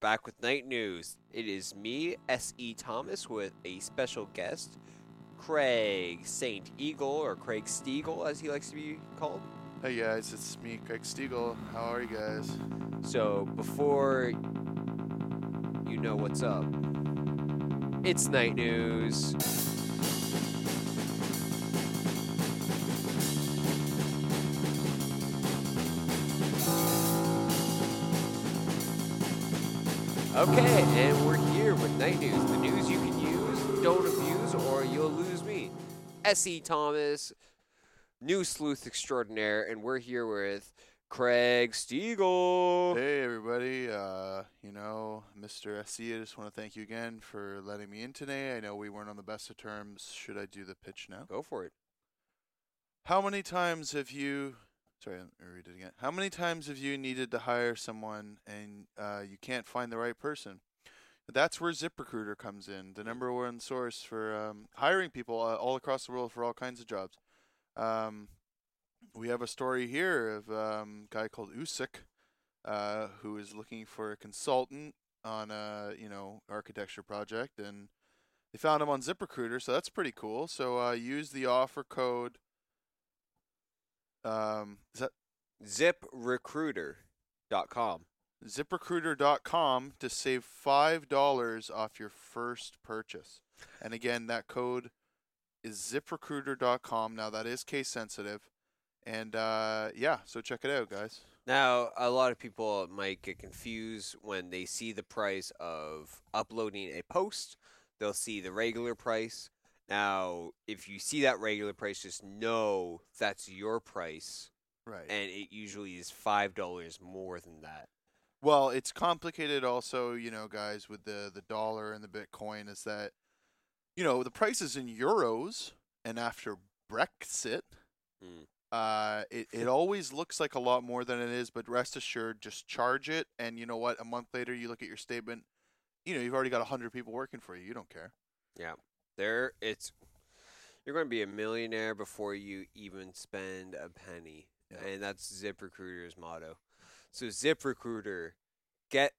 back with night news. It is me, S.E. Thomas, with a special guest, Krag St. Eagle, or Krag Stiegel, as he likes to be called. Hey guys, it's me, Krag Stiegel. How are you guys? So, before you know what's up, it's night news. Okay, and we're here with night news. The news you can use, don't abuse, or you'll lose me. S.E. Thomas, new sleuth extraordinaire, and we're here with Krag Stiegel. Hey everybody, uh, you know, Mr. SC, I just want to thank you again for letting me in today. I know we weren't on the best of terms. Should I do the pitch now? Go for it. How many times have you Sorry, let me read it again. How many times have you needed to hire someone and uh, you can't find the right person? That's where ZipRecruiter comes in, the number one source for um, hiring people uh, all across the world for all kinds of jobs. Um, we have a story here of um, a guy called Usik, uh, who is looking for a consultant on a you know architecture project, and they found him on ZipRecruiter, so that's pretty cool. So uh, use the offer code um, is that ZipRecruiter.com. ZipRecruiter.com to save five dollars off your first purchase. And again, that code is ZipRecruiter.com. Now that is case sensitive, and uh, yeah, so check it out, guys. Now, a lot of people might get confused when they see the price of uploading a post. They'll see the regular price. Now, if you see that regular price, just know that's your price, Right. and it usually is five dollars more than that. Well, it's complicated also, you know, guys, with the the dollar and the Bitcoin is that you know, the price is in euros and after Brexit, Mm. uh it, it always looks like a lot more than it is, but rest assured just charge it and you know what, a month later you look at your statement, you know, you've already got 100 people working for you. You don't care. There, it's you're going to be a millionaire before you even spend a penny, Yeah. and that's ZipRecruiter's motto. So, ZipRecruiter, get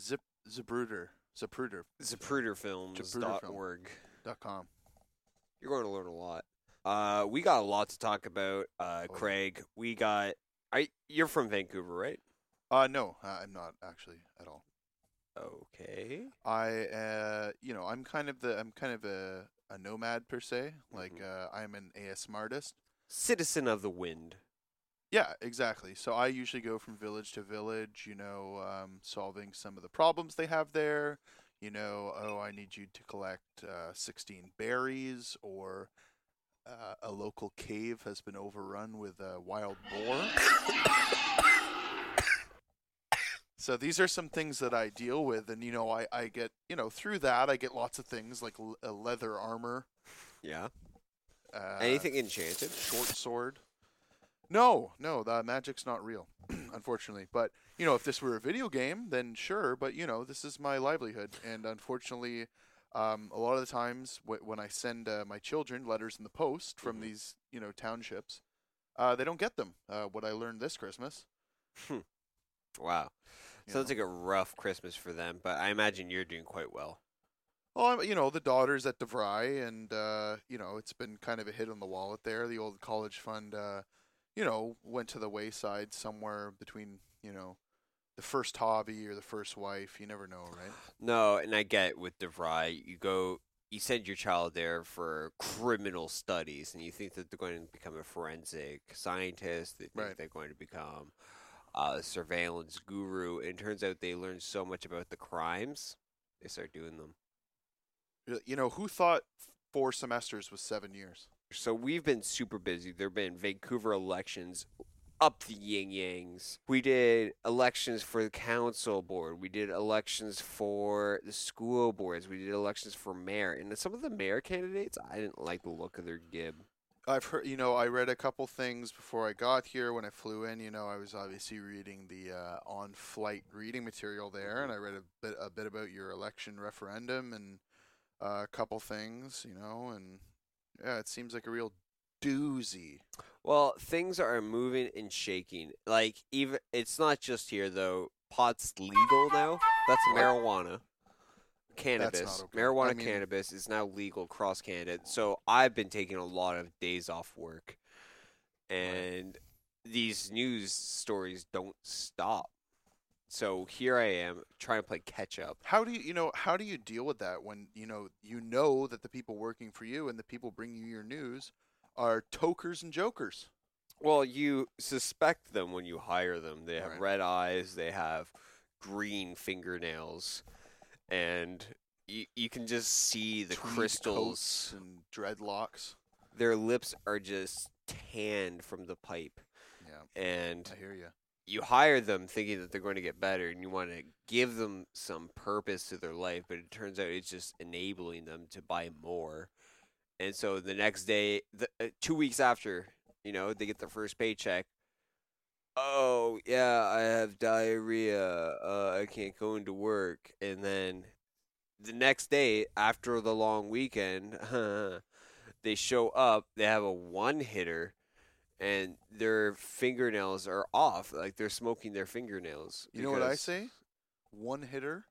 Zip Zapruder, Zapruder ZipRecruiterFilms.org. dot com. You're going to learn a lot. Uh, we got a lot to talk about, uh, Oh. Krag. We got. I you're from Vancouver, right? Uh no, I'm not actually at all. Okay. I uh you know, I'm kind of the I'm kind of a a nomad per se. Like Mhm. uh I'm an ASM artist. Citizen of the Wind. Yeah, exactly. So I usually go from village to village, you know, um, solving some of the problems they have there. You know, oh, I need you to collect uh, 16 berries, or uh, a local cave has been overrun with a wild boar. So these are some things that I deal with, and you know, I, I get, you know, through that, I get lots of things like l- uh, leather armor. Yeah. Uh, Anything enchanted? short sword. No, no, the magic's not real, unfortunately. But you know, if this were a video game, then sure. But you know, this is my livelihood, and unfortunately, um, a lot of the times w- when I send uh, my children letters in the post from Mhm. these, you know, townships, uh, they don't get them. Uh, what I learned this Christmas. Wow. Sounds know. like a rough Christmas for them, but I imagine you're doing quite well. Well, I'm- you know, the daughter's at DeVry, and uh, you know, it's been kind of a hit on the wallet there. The old college fund, uh, you know, went to the wayside somewhere between, you know, the first hobby or the first wife. You never know, right? No, and I get with DeVry, you go, you send your child there for criminal studies, and you think that they're going to become a forensic scientist. They think Right. they're going to become a surveillance guru. And it turns out they learn so much about the crimes, they start doing them. You know, who thought four semesters was seven years? So we've been super busy. There have been Vancouver elections up the yin yangs. We did elections for the council board. We did elections for the school boards. We did elections for mayor. And some of the mayor candidates, I didn't like the look of their gib. I've heard, you know, I read a couple things before I got here. When I flew in, you know, I was obviously reading the uh, on-flight reading material there, and I read a bit a bit about your election referendum and uh, a couple things, you know, and yeah, it seems like a real doozy. Well, things are moving and shaking. Like even it's not just here though. pot's legal now. That's marijuana. Cannabis, okay. marijuana, I mean- cannabis is now legal across Canada. So I've been taking a lot of days off work, and these news stories don't stop. So here I am trying to play catch up. How do you, you know, how do you deal with that when you know you know that the people working for you and the people bringing you your news are tokers and jokers? Well, you suspect them when you hire them. They have Right. red eyes, they have green fingernails, and you, you can just see the Tweed crystals. and dreadlocks. Their lips are just tanned from the pipe. Yeah, And I hear you. you hire them thinking that they're going to get better and you want to give them some purpose to their life, but it turns out it's just enabling them to buy more. And so the next day, the, uh, two weeks after, you know, they get their first paycheck. Oh, yeah, I have diarrhea. Uh, I can't go into work. And then the next day, after the long weekend, they show up. They have a one hitter and their fingernails are off. Like they're smoking their fingernails. You know what I say? One hitter,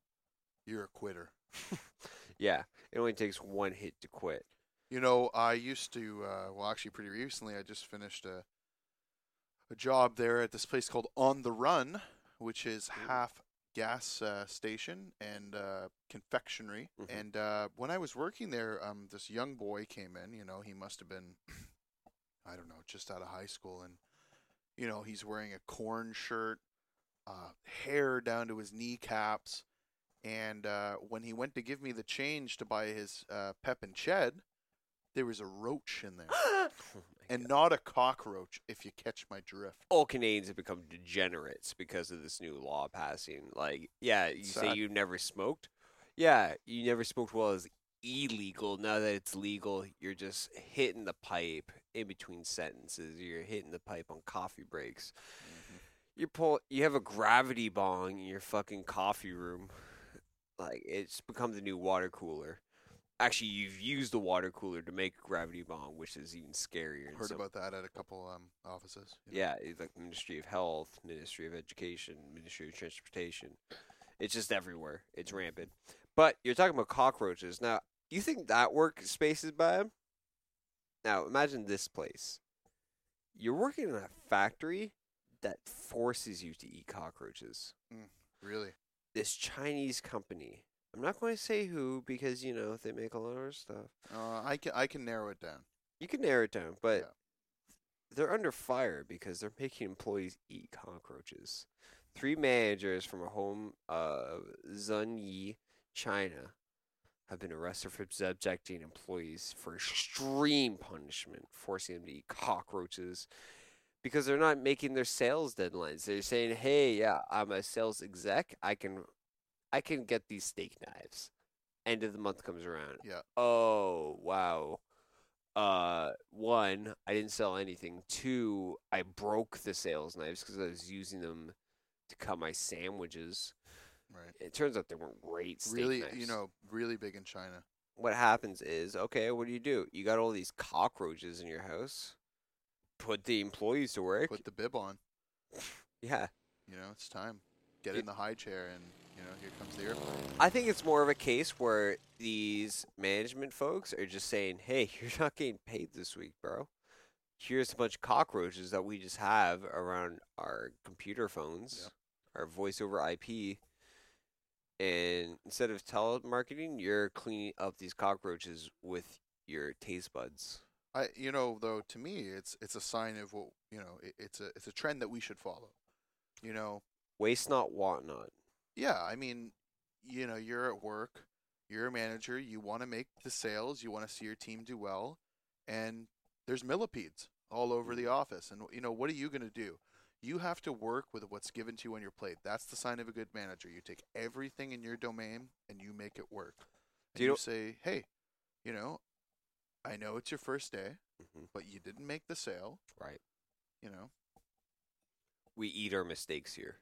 you're a quitter. Yeah, it only takes one hit to quit. You know, I used to. Uh, well, actually, pretty recently, I just finished a a job there at this place called On the Run, which is half gas uh, station and uh, confectionery. Mhm. And uh, when I was working there, um, this young boy came in. You know, he must have been, I don't know, just out of high school, and you know, he's wearing a Korn shirt, uh, hair down to his kneecaps. And uh, when he went to give me the change to buy his uh, pep and ched, there was a roach in there, and not a cockroach. If you catch my drift. all Canadians have become degenerates because of this new law passing. Like, yeah, you say Sad. you never smoked. Yeah, you never smoked while it's illegal. Now that it's legal, you're just hitting the pipe in between sentences. You're hitting the pipe on coffee breaks. Mm-hmm. You pull. You have a gravity bong in your fucking coffee room. Like it's become the new water cooler. Actually, you've used the water cooler to make a gravity bomb, which is even scarier. Heard about that at a couple um, offices. know. yeah, it's like Ministry of Health, Ministry of Education, Ministry of Transportation. It's just everywhere. It's rampant. But you're talking about cockroaches. Now, you think that workspace is bad? Now, imagine this place. You're working in a factory that forces you to eat cockroaches. Really. This Chinese company. I'm not going to say who because, you know, they make a lot of stuff. Uh, I can I can narrow it down. You can narrow it down, but Yeah. they're under fire because they're making employees eat cockroaches. Three managers from a home of Zunyi, China, have been arrested for subjecting employees for extreme punishment, forcing them to eat cockroaches because they're not making their sales deadlines. They're saying, "Hey, yeah, I'm a sales exec. I can, I can get these steak knives." End of the month comes around. Yeah. Oh wow. Uh, one, I didn't sell anything. Two, I broke the sales knives because I was using them to cut my sandwiches. Right. It turns out they weren't great steak Really, knives. you know, really big in China. what happens is, okay, what do you do? You got all these cockroaches in your house. Put the employees to work. Put the bib on. yeah. You know, it's time. Get in the high chair, and you know, here comes the airplane. I think it's more of a case where these management folks are just saying, "Hey, you're not getting paid this week, bro. Here's a bunch of cockroaches that we just have around our computer phones, our voice over IP, and instead of telemarketing, you're cleaning up these cockroaches with your taste buds." I, you know, though, to me, it's it's a sign of what you know. It, it's a it's a trend that we should follow. You know, Waste not, want not. Yeah. I mean, you know, you're at work, you're a manager, you want to make the sales, you want to see your team do well, and there's millipedes all over the office. And you know, what are you going to do? You have to work with what's given to you on your plate. That's the sign of a good manager. You take everything in your domain and you make it work. And Do you you say, hey, you know, I know it's your first day, Mhm. but you didn't make the sale. Right. You know, We eat our mistakes here.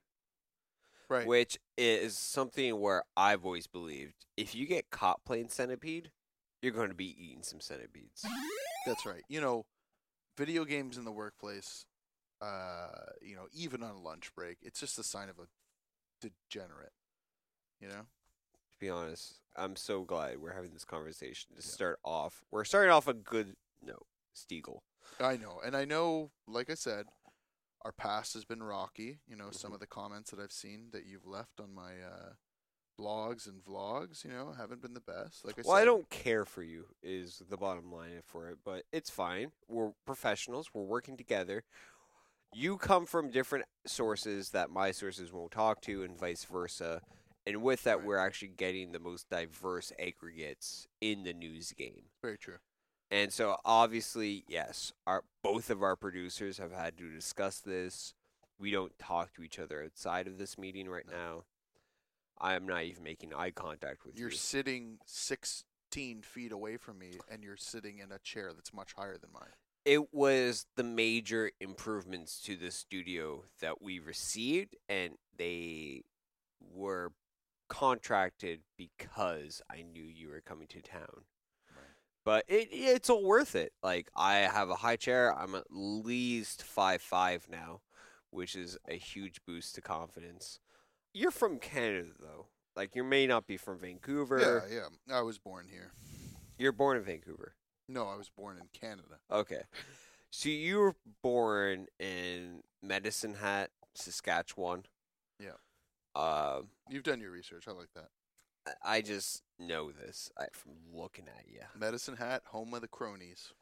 Right? which is something where I've always believed if you get caught playing centipede, you're going to be eating some centipedes. That's right. You know, video games in the workplace, uh, you know, even on a lunch break, it's just a sign of a degenerate. You know? To be honest, I'm so glad we're having this conversation to Yeah. start off. We're starting off a good note, Stiegel. I know, and I know, like I said, our past has been rocky. You know, some Mhm. of the comments that I've seen that you've left on my uh, blogs and vlogs, you know, haven't been the best. Like I Well, said, I don't care for you is the bottom line for it, but it's fine. We're professionals. We're working together. You come from different sources that my sources won't talk to, and vice versa. And with that, Right. we're actually getting the most diverse aggregates in the news game. Very true. And so, obviously, yes, our both of our producers have had to discuss this. We don't talk to each other outside of this meeting right No. now. I am not even making eye contact with you. You're you. sitting 16 feet away from me, and you're sitting in a chair that's much higher than mine. it was the major improvements to the studio that we received and they were contracted because I knew you were coming to town. But it it's all worth it. Like I have a high chair. I'm at least five five now, which is a huge boost to confidence. You're from Canada though. Like you may not be from Vancouver. Yeah, yeah. I was born here. You're born in Vancouver. No, I was born in Canada. Okay. So you were born in Medicine Hat, Saskatchewan. Yeah. Uh, You've done your research. I like that. I just know this I, from looking at you. Medicine Hat, home of the cronies.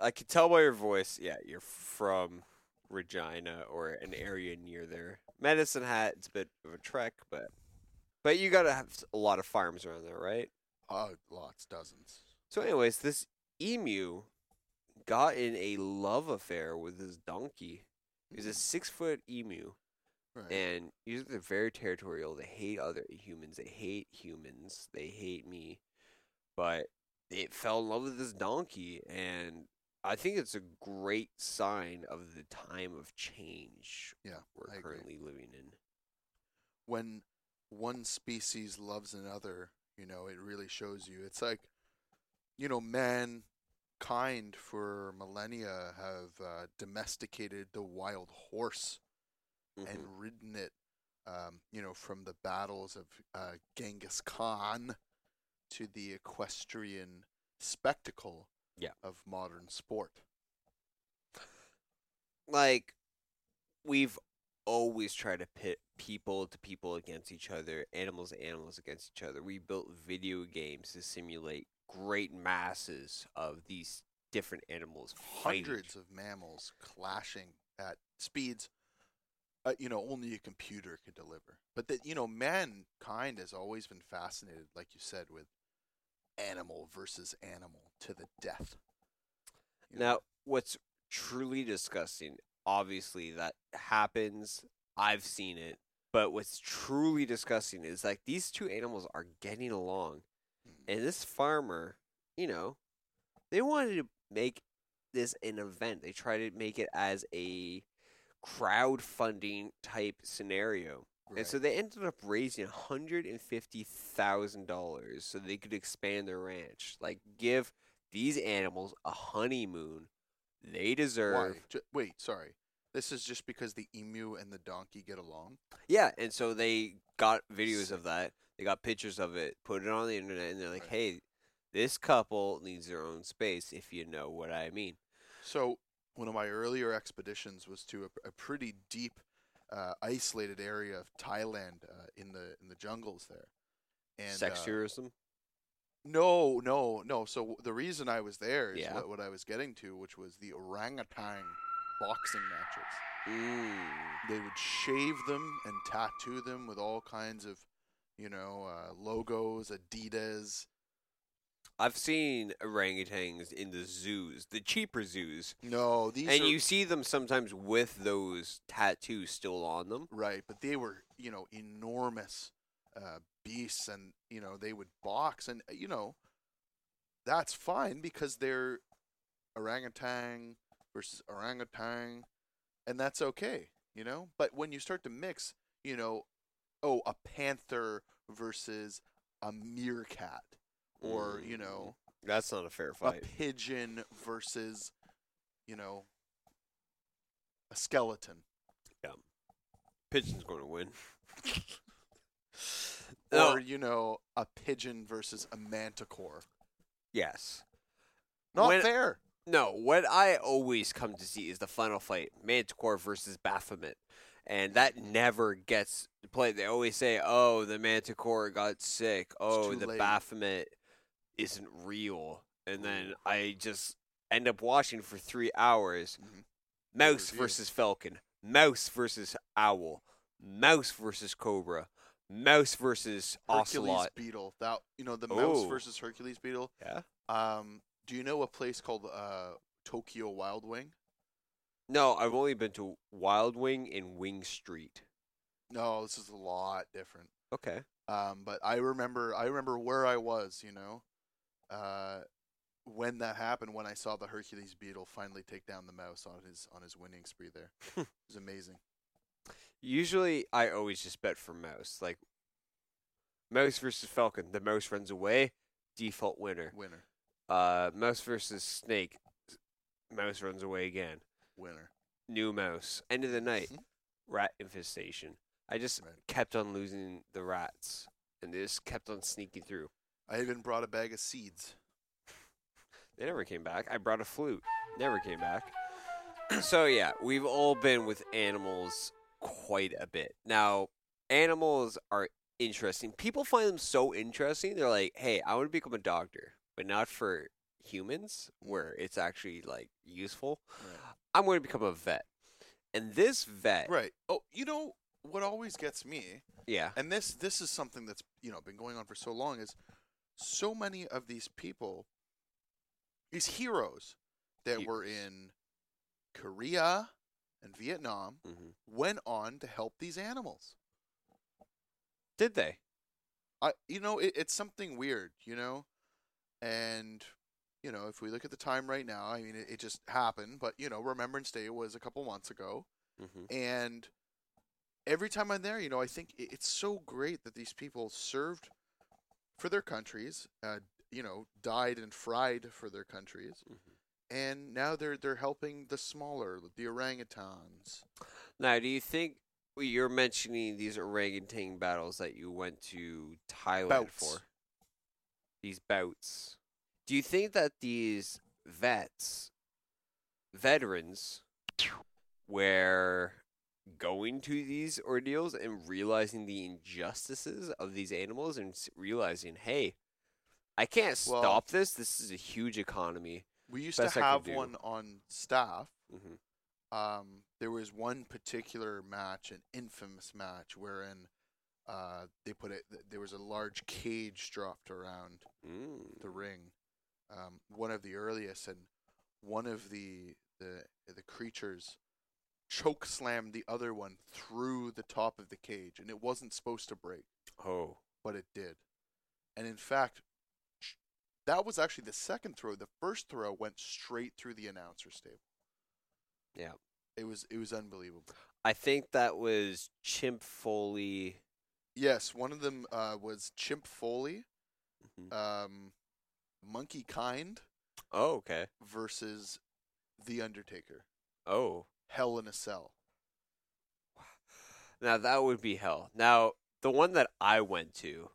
I can tell by your voice. Yeah, you're from Regina or an area near there. Medicine Hat, it's a bit of a trek, but but you gotta have a lot of farms around there, right? Oh, lots, dozens. So, anyways, this emu got in a love affair with this donkey. He's a mm-hmm. six foot emu. Right. and usually they're very territorial. They hate other humans. They hate humans. They hate me. But it fell in love with this donkey, and I think it's a great sign of the time of change Yeah, we're I agree. currently living in. when one species loves another, you know, it really shows you. It's like, you know, mankind for millennia have uh, domesticated the wild horse and Mhm. ridden it, um, you know, from the battles of uh, Genghis Khan to the equestrian spectacle Yeah. of modern sport. Like, we've always tried to pit people to people against each other, animals to animals against each other. We built video games to simulate great masses of these different animals fighting Hundreds of mammals clashing at speeds uh, you know only a computer could deliver but that you know mankind has always been fascinated like you said with animal versus animal to the death you know? Now, what's truly disgusting, obviously, that happens. I've seen it. But what's truly disgusting is like these two animals are getting along. Mm. And this farmer, you know, they wanted to make this an event. They tried to make it as a crowdfunding type scenario. And so they ended up raising $150,000 so they could expand their ranch. Like, give these animals a honeymoon they deserve. Ju- wait sorry this is just because the emu and the donkey get along Yeah, and so they got videos of that. They got pictures of it, put it on the internet, and they're like, Right. hey, this couple needs their own space, if you know what I mean. so one of my earlier expeditions was to a, a pretty deep uh, isolated area of thailand uh, in the in the jungles there and Sex uh, tourism? No, no, no. So the reason I was there is Yeah. what, what I was getting to, which was the orangutan boxing matches. Mm. They would shave them and tattoo them with all kinds of, you know, uh, logos, Adidas. I've seen orangutans in the zoos, the cheaper zoos. No, these and are you see them sometimes with those tattoos still on them. right, but they were, you know, enormous uh, beasts, and you know they would box, and uh, you know, that's fine because they're orangutan versus orangutan, and that's okay, you know. But when you start to mix, you know, oh, a panther versus a meerkat, or you Mm. know, That's not a fair fight. a pigeon versus, you know, a skeleton. Yeah, pigeon's going to win. No. Or you know, a pigeon versus a manticore. Yes. Not When- fair. No, what I always come to see is the final fight, Manticore versus Baphomet. And that never gets played. They always say, oh, the Manticore got sick. Oh, the late. Baphomet isn't real. And then I just end up watching for three hours Mhm. Mouse versus Falcon, Mouse versus Owl, Mouse versus Cobra, Mouse versus Hercules Ocelot. beetle. That you know the mouse versus Hercules beetle. Yeah. Um, do you know a place called uh Tokyo Wild Wing? No, I've only been to Wild Wing and Wing Street. No, this is a lot different. Okay. Um, but I remember I remember where I was. You know, uh, when that happened, when I saw the Hercules beetle finally take down the mouse on his on his winning spree. There, it was amazing. Usually, I always just bet for mouse. Like mouse versus falcon, the mouse runs away, default winner. Winner, Uh, mouse versus snake, mouse runs away again. winner. New mouse, end of the night, Mhm. rat infestation. I just Right. kept on losing the rats, and they just kept on sneaking through. I even brought a bag of seeds. They never came back. I brought a flute, never came back. so yeah, we've all been with animals quite a bit. Now, animals are interesting. People find them so interesting. They're like, "Hey, I want to become a doctor, but not for humans, where it's actually like useful. Right. I'm going to become a vet." And this vet, Right. Oh, you know what always gets me, yeah, and this this is something that's you know been going on for so long is so many of these people, these heroes that were in Korea and Vietnam, hmm went on to help these animals. did they? I you know it, it's something weird, you know, and you know if we look at the time right now, I mean it, it just happened, but you know Remembrance Day was a couple months ago, hmm and every time I'm there, you know I think i- it's so great that these people served for their countries, uh, you know, died and fried for their countries, hmm and now they're they're helping the smaller, the orangutans. Now, do you think well, you're mentioning these orangutan battles that you went to Thailand Bouts. for? These bouts. Do you think that these vets, veterans, were going to these ordeals and realizing the injustices of these animals and realizing, hey, I can't Well- stop this. This is a huge economy. We used Best to have one on staff. hmm um, there was one particular match, an infamous match, wherein uh, they put it. There was a large cage dropped around Mm. the ring, um, one of the earliest, and one of the the the creatures choke slammed the other one through the top of the cage, and it wasn't supposed to break, Oh, but it did. And in fact, that was actually the second throw. The first throw went straight through the announcer's table. yeah. It was it was unbelievable. I think that was Chimp Foley. Yes, one of them uh, was Chimp Foley, Mhm. um, Monkey Kind Oh, okay. versus The Undertaker. Oh, Hell in a Cell. now that would be hell. Now the one that I went to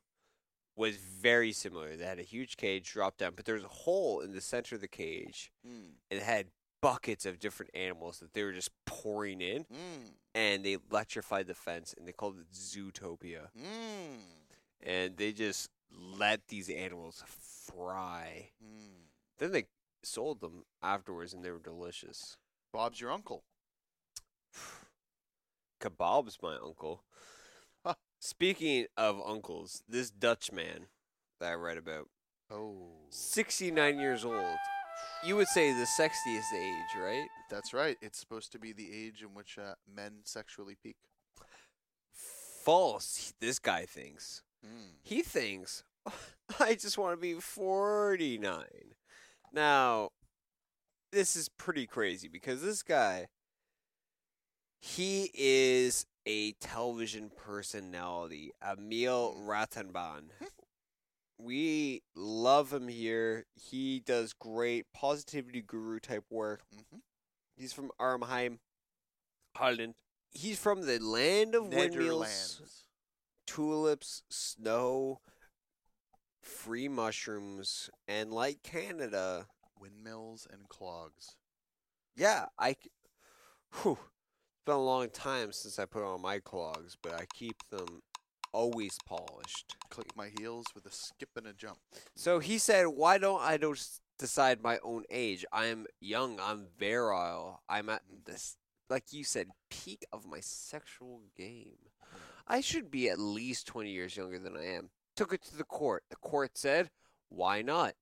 was very similar. They had a huge cage drop down, but there was a hole in the center of the cage, Mm. and it had buckets of different animals that they were just pouring in, Mm. and they electrified the fence, and they called it Zootopia, Mm. and they just let these animals fry. Mm. Then they sold them afterwards, and they were delicious. Bob's your uncle. Kebab's my uncle. Speaking of uncles, this Dutch man that I read about, Oh. 69 years old. You would say the sexiest age, right? That's right. It's supposed to be the age in which uh, men sexually peak. False. This guy thinks. Mm. He thinks, I just want to be 49. Now, this is pretty crazy because this guy, he is a television personality, Emile Ratelband. we love him here. He does great positivity guru type work. hmm He's from Arnhem, Holland. he's from the land of windmills, tulips, snow, free mushrooms, and like Canada, Windmills and clogs. yeah, I. Whew, been a long time since I put on my clogs, but I keep them always polished. Click my heels with a skip and a jump. So he said, "Why don't I just decide my own age? I'm young. I'm virile. I'm at mm-hmm. this, like you said, peak of my sexual game. Mm-hmm. I should be at least twenty years younger than I am." Took it to the court. The court said, "Why not?"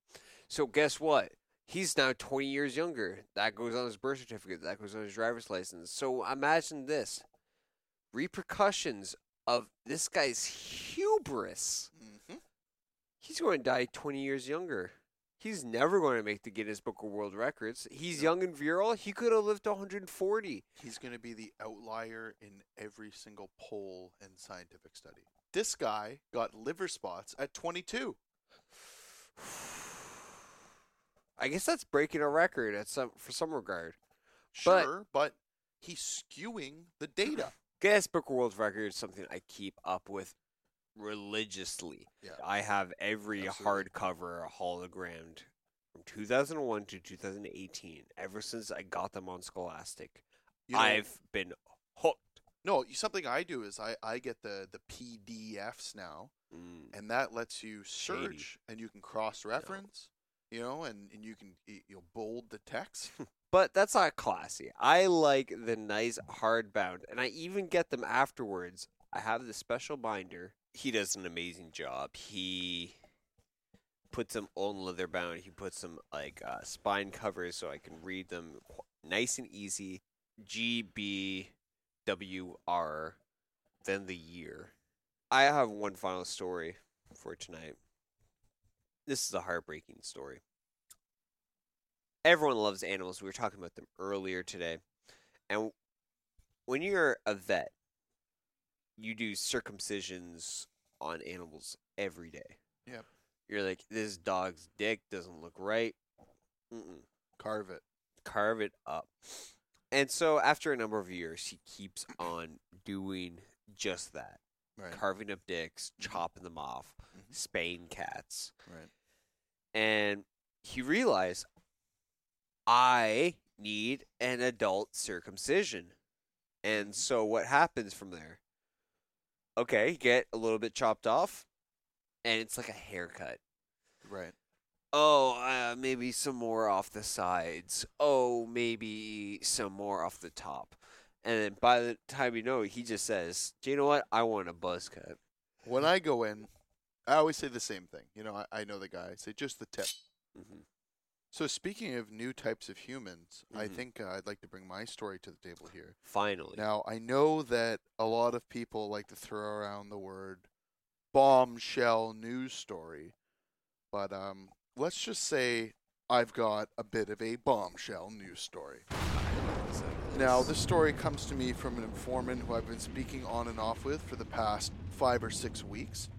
So guess what? He's now twenty years younger. That goes on his birth certificate. That goes on his driver's license. So imagine this: repercussions of this guy's hubris Mm-hmm. he's going to die 20 years younger. He's never going to make the Guinness Book of World Records. He's young and virile. He could have lived to 140. He's going to be the outlier in every single poll and scientific study. This guy got liver spots at 22. I guess that's breaking a record at some for some regard. Sure, but, he's skewing the data. Guinness Book of World Records is something I keep up with religiously. Yeah. I have every Absolutely. hardcover hologrammed from 2001 to 2018. Ever since I got them on Scholastic, You know, I've been hooked. no, something I do is I, I get the, the PDFs now, Mm. and that lets you Shady. search and you can cross reference, you know, and, and you can you know, bold the text. But that's not classy. I like the nice hardbound, and I even get them afterwards. I have the special binder. He does an amazing job. He puts them on leather bound. He puts them like uh, spine covers so I can read them nice and easy. G B W R, then the year. I have one final story for tonight. This is a heartbreaking story everyone loves animals. We were talking about them earlier today. And when you're a vet, you do circumcisions on animals every day. Yep. You're like, this dog's dick doesn't look right. Mm-mm. Carve it. Carve it up. And so after a number of years, he keeps on doing just that. Right. Carving up dicks, Mhm. chopping them off, Spaying cats. Right. and he realized I need an adult circumcision. And so what happens from there? Okay, get a little bit chopped off, and it's like a haircut. Right. Oh, uh, maybe some more off the sides. Oh, maybe some more off the top. And then by the time you know it, he just says, Do you know what? I want a buzz cut. When I go in, I always say the same thing. You know, I, I know the guy. I say just the tip. hmm So speaking of new types of humans, I Mhm. think uh, I'd like to bring my story to the table here. Finally. Now, I know that a lot of people like to throw around the word bombshell news story, but um, let's just say I've got a bit of a bombshell news story. Now, this story comes to me from an informant who I've been speaking on and off with for the past five or six weeks.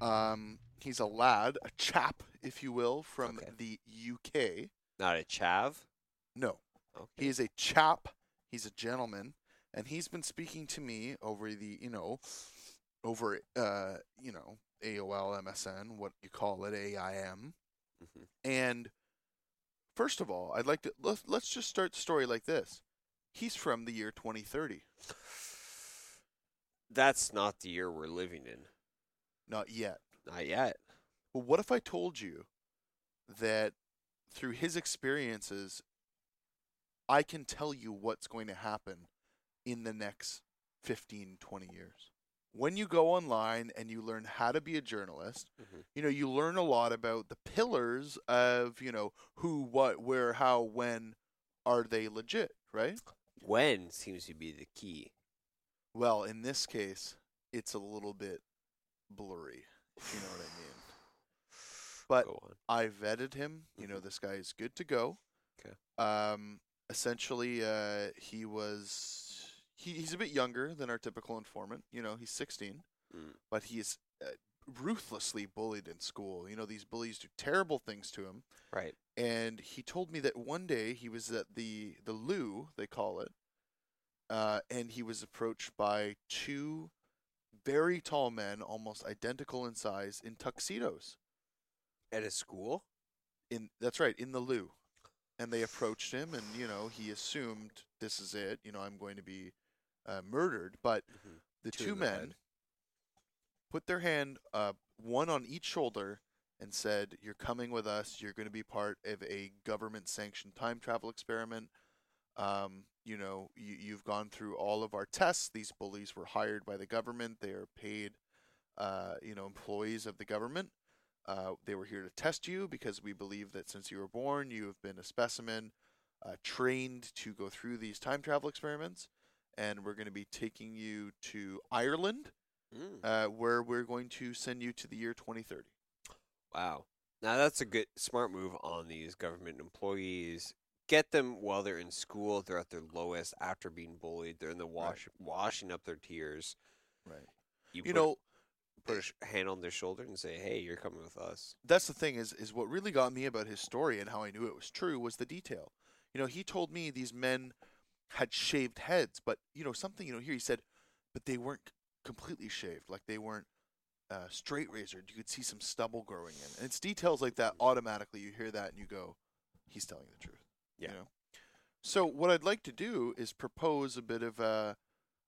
Um, he's a lad, a chap, if you will, from Okay. the UK. Not a chav? No, Okay. he is a chap. He's a gentleman, and he's been speaking to me over the, you know, over, uh, you know, AOL, MSN, what you call it, AIM. Mhm. And first of all, I'd like to let's let's just start the story like this. He's from the year 2030. That's not the year we're living in. Not yet. Not yet. But what if I told you that through his experiences, I can tell you what's going to happen in the next 15, 20 years? When you go online and you learn how to be a journalist, Mhm. you know, you learn a lot about the pillars of, you know, who, what, where, how, when are they legit, right? When seems to be the key. Well, in this case, it's a little bit blurry, if you know what I mean. But I vetted him. You know, Mhm. this guy is good to go. 'Kay. Um, essentially, uh, he was he, he's a bit younger than our typical informant. You know, he's 16, Mm. but he is uh, ruthlessly bullied in school. You know, these bullies do terrible things to him. Right. And he told me that one day he was at the the loo, they call it, uh, and he was approached by two very tall men, almost identical in size, in tuxedos. At a school? In that's right, in the loo, and they approached him, and you know he assumed this is it. You know I'm going to be uh, murdered, but Mhm. the Two two men head. put their hand, uh, one on each shoulder, and said, "You're coming with us. You're going to be part of a government-sanctioned time travel experiment. Um, you know, you, you've gone through all of our tests. These bullies were hired by the government. They are paid, uh, you know, employees of the government. Uh, they were here to test you because we believe that since you were born, you have been a specimen, uh, trained to go through these time travel experiments." And we're going to be taking you to Ireland, Mm. uh, where we're going to send you to the year 2030. Wow. Now that's a good, smart move on these government employees. Get them while they're in school. They're at their lowest after being bullied. They're in the wash, washing up their tears. Right. You, You put, know, put a hand on their shoulder and say, "Hey, you're coming with us." that's the thing is is what really got me about his story and how I knew it was true was the detail. You know, he told me these men had shaved heads, but you know something. You know, here he said, but they weren't completely shaved. Like they weren't uh, straight razored. You could see some stubble growing in. And it's details like that. Automatically, you hear that and you go, he's telling the truth. Yeah. You know. So what I'd like to do is propose a bit of a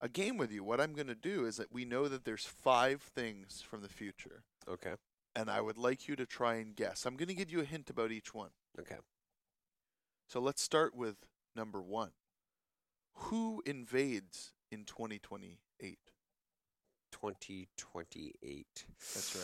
a game with you. What I'm going to do is that we know that there's five things from the future, Okay. and I would like you to try and guess. I'm going to give you a hint about each one. Okay. So let's start with number one. Who invades in 2028? 2028. That's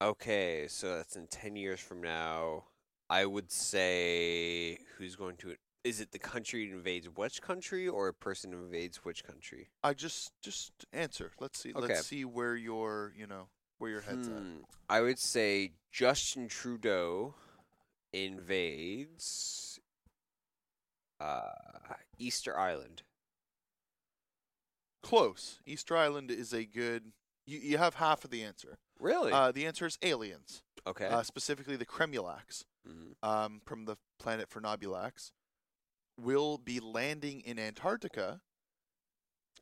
right. Okay, so that's in 10 years from now. I would say who's going to is it the country invades which country or a person invades which country? I just just answer. Let's see. Okay. Let's see where your you know where your head's at. Hmm, I would say Justin Trudeau invades uh, Easter Island. Close. Easter Island is a good. You you have half of the answer. Really? Uh, the answer is aliens. okay. Uh, specifically, the Cremulax Mhm. um, from the planet Phernobulax will be landing in Antarctica.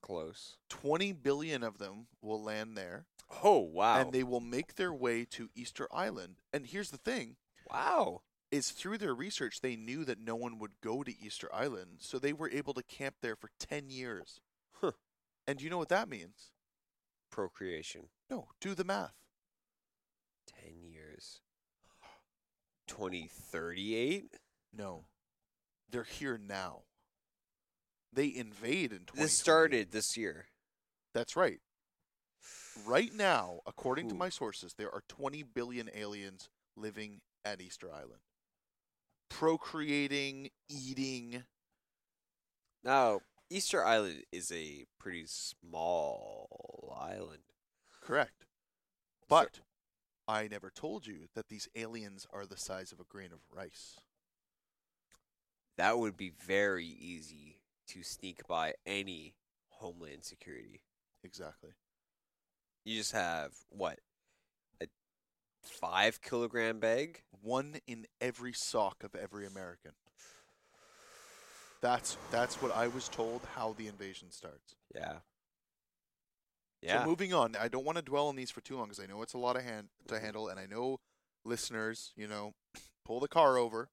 Close. 20 billion of them will land there. Oh wow! and they will make their way to Easter Island. And here's the thing wow. is through their research they knew that no one would go to Easter Island, so they were able to camp there for 10 years. Huh. And do you know what that means? Procreation. No, do the math. 10 years. 2038? No. They're here now. They invade in 20. This started this year. That's right. Right now, according to my sources, there are 20 billion aliens living at Easter Island. Procreating, eating, Now, Easter Island is a pretty small island. Correct. But I never told you that these aliens are the size of a grain of rice. That would be very easy to sneak by any homeland security. Exactly. You just have what? A 5 kilogram bag? One in every sock of every American. That's that's what I was told how the invasion starts. Yeah. Yeah. So moving on, I don't want to dwell on these for too long because I know it's a lot of hand to handle, and I know listeners, you know, pull the car over,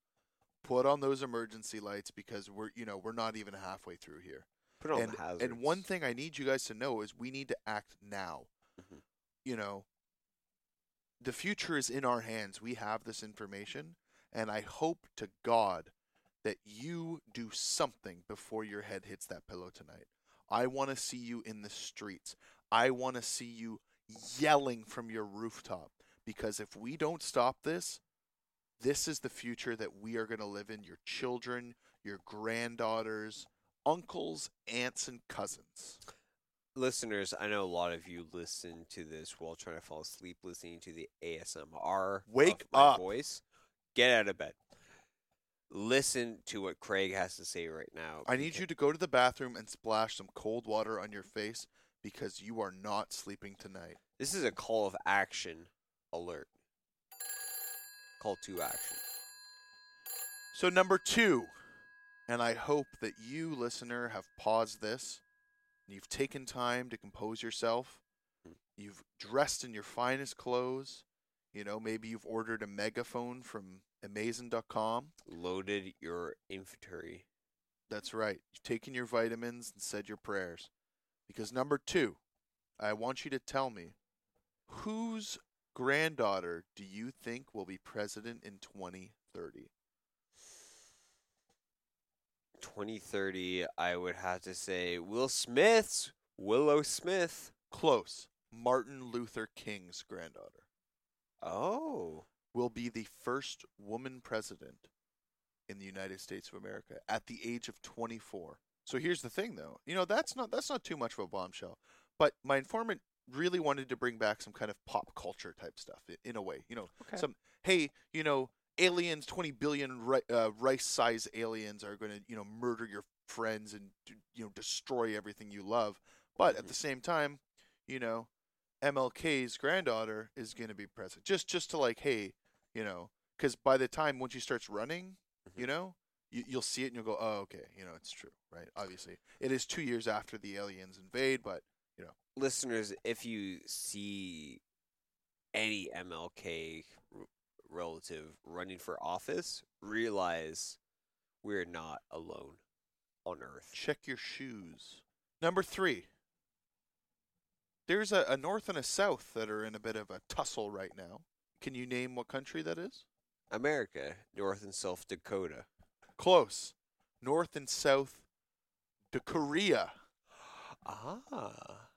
put on those emergency lights because we're you know we're not even halfway through here. Put on and, the hazards. and one thing I need you guys to know is we need to act now. Mhm. You know, the future is in our hands. We have this information, and I hope to God that you do something before your head hits that pillow tonight. I want to see you in the streets. I want to see you yelling from your rooftop because if we don't stop this, this is the future that we are going to live in. Your children, your granddaughters, uncles, aunts, and cousins. listeners, I know a lot of you listen to this while trying to fall asleep listening to the ASMR. Wake up. voice. Get out of bed. Listen to what Krag has to say right now. I need you to go to the bathroom and splash some cold water on your face because you are not sleeping tonight. This is a call of action alert. Call to action. So, number two, And I hope that you, listener, have paused this. And you've taken time to compose yourself. Mm. You've dressed in your finest clothes. You know, maybe you've ordered a megaphone from Amazon.com. Loaded your inventory. That's right. You've taken your vitamins and said your prayers. Because number two, I want you to tell me whose granddaughter do you think will be president in 2030? 2030, I would have to say Will Smith's Willow Smith. Close. Martin Luther King's granddaughter Oh. will be the first woman president in the United States of America at the age of 24. So here's the thing though. You know, that's not that's not too much of a bombshell. But my informant really wanted to bring back some kind of pop culture type stuff in a way, you know, Okay. some hey, you know, aliens, 20 billion ri- uh, rice size aliens are going to, you know, murder your friends and you know, destroy everything you love. But at Mhm. the same time, you know, MLK's granddaughter is going to be present. Just just to like, hey, you know, cuz by the time when she starts running, you Mhm. know, you, you'll see it and you'll go, "Oh, okay, you know, it's true." Right? Obviously. It is 2 years after the aliens invade, but you know, Listeners, if you see any MLK r- relative running for office, realize we're not alone on Earth. check your shoes. Number 3. There's a, a north and a south that are in a bit of a tussle right now. Can you name what country that is? America, North and South Dakota. Close. North and South to Korea. Ah.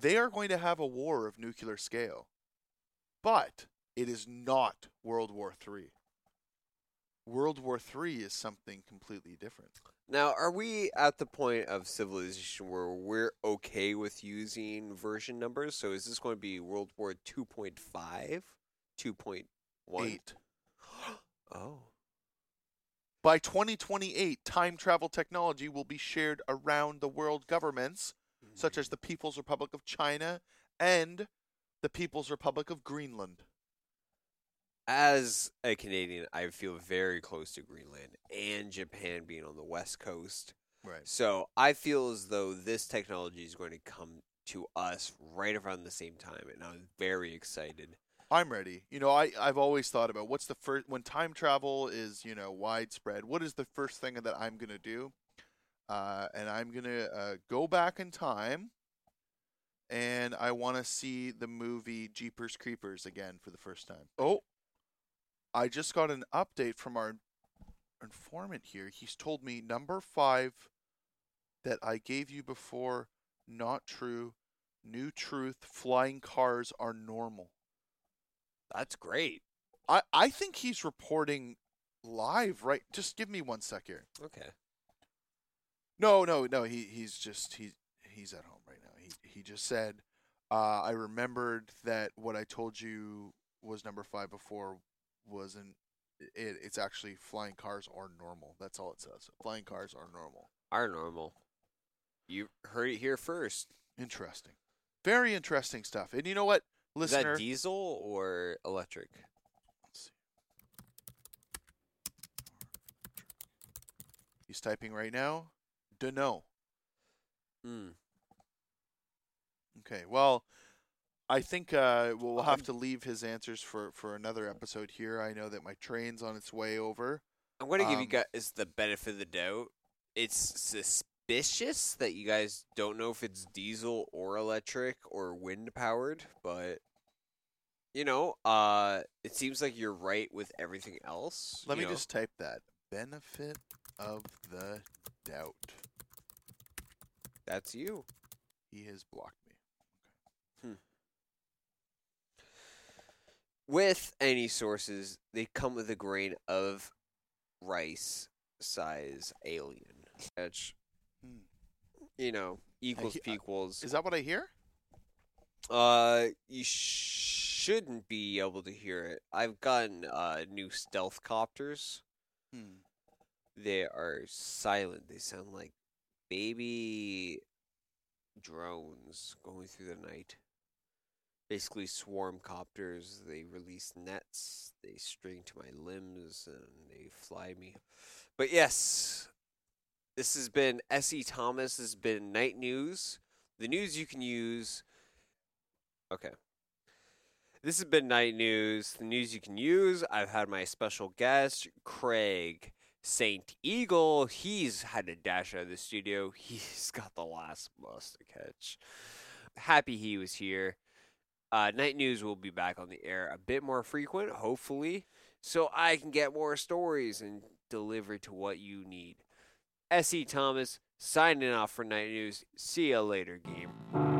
They are going to have a war of nuclear scale. But it is not World War III. World War III is something completely different. Now, are we at the point of civilization where we're okay with using version numbers? So is this going to be World War 2.5? 2.1? 8. Oh. By 2028, time travel technology will be shared around the world governments, such as mm-hmm. the People's Republic of China and the People's Republic of Greenland. As a Canadian, I feel very close to Greenland and Japan being on the west coast. Right. So I feel as though this technology is going to come to us right around the same time, and I'm very excited. I'm ready. You know, I, I've always thought about what's the first, when time travel is, you know, widespread, what is the first thing that I'm going to do? Uh, and I'm going to uh, go back in time and I want to see the movie Jeepers Creepers again for the first time. Oh, I just got an update from our informant here. He's told me number five that I gave you before, not true. New truth, flying cars are normal. That's great. I, I think he's reporting live, right? Just give me one sec here. Okay. No, no, no. He he's just he he's at home right now. He he just said, uh, I remembered that what I told you was number five before wasn't it. It's actually flying cars are normal. That's all it says. Flying cars are normal. Are normal. You heard it here first. Interesting. Very interesting stuff. And you know what, Is that diesel or electric? He's typing right now. Dunno. Mm. Okay. Well, I think uh, we'll have Um, to leave his answers for, for another episode here. I know that my train's on its way over. I'm going to give you Um, guys the benefit of the doubt. It's suspicious that you guys don't know if it's diesel or electric or wind powered, but you know, uh, it seems like you're right with everything else. Let me know. just type that. Benefit of the doubt. That's you. He has blocked me. With any sources, they come with a grain of rice size alien, which Hmm. You know equals he- equals. Is that what I hear? Uh, you shouldn't be able to hear it. I've gotten uh new stealth copters. Hmm. They are silent. They sound like baby drones going through the night. Basically, swarm copters. They release nets. They string to my limbs and they fly me. But yes, This has been S.E. Thomas. This has been Night News. The news you can use. Okay. This has been Night News. The news you can use. I've had my special guest, Krag St. Eagle. He's had to dash out of the studio. He's got the last bus to catch. Happy he was here. Uh, Night News will be back on the air a bit more frequent, hopefully, so I can get more stories and deliver to what you need. S.E. Thomas signing off for Night News. See you later, game.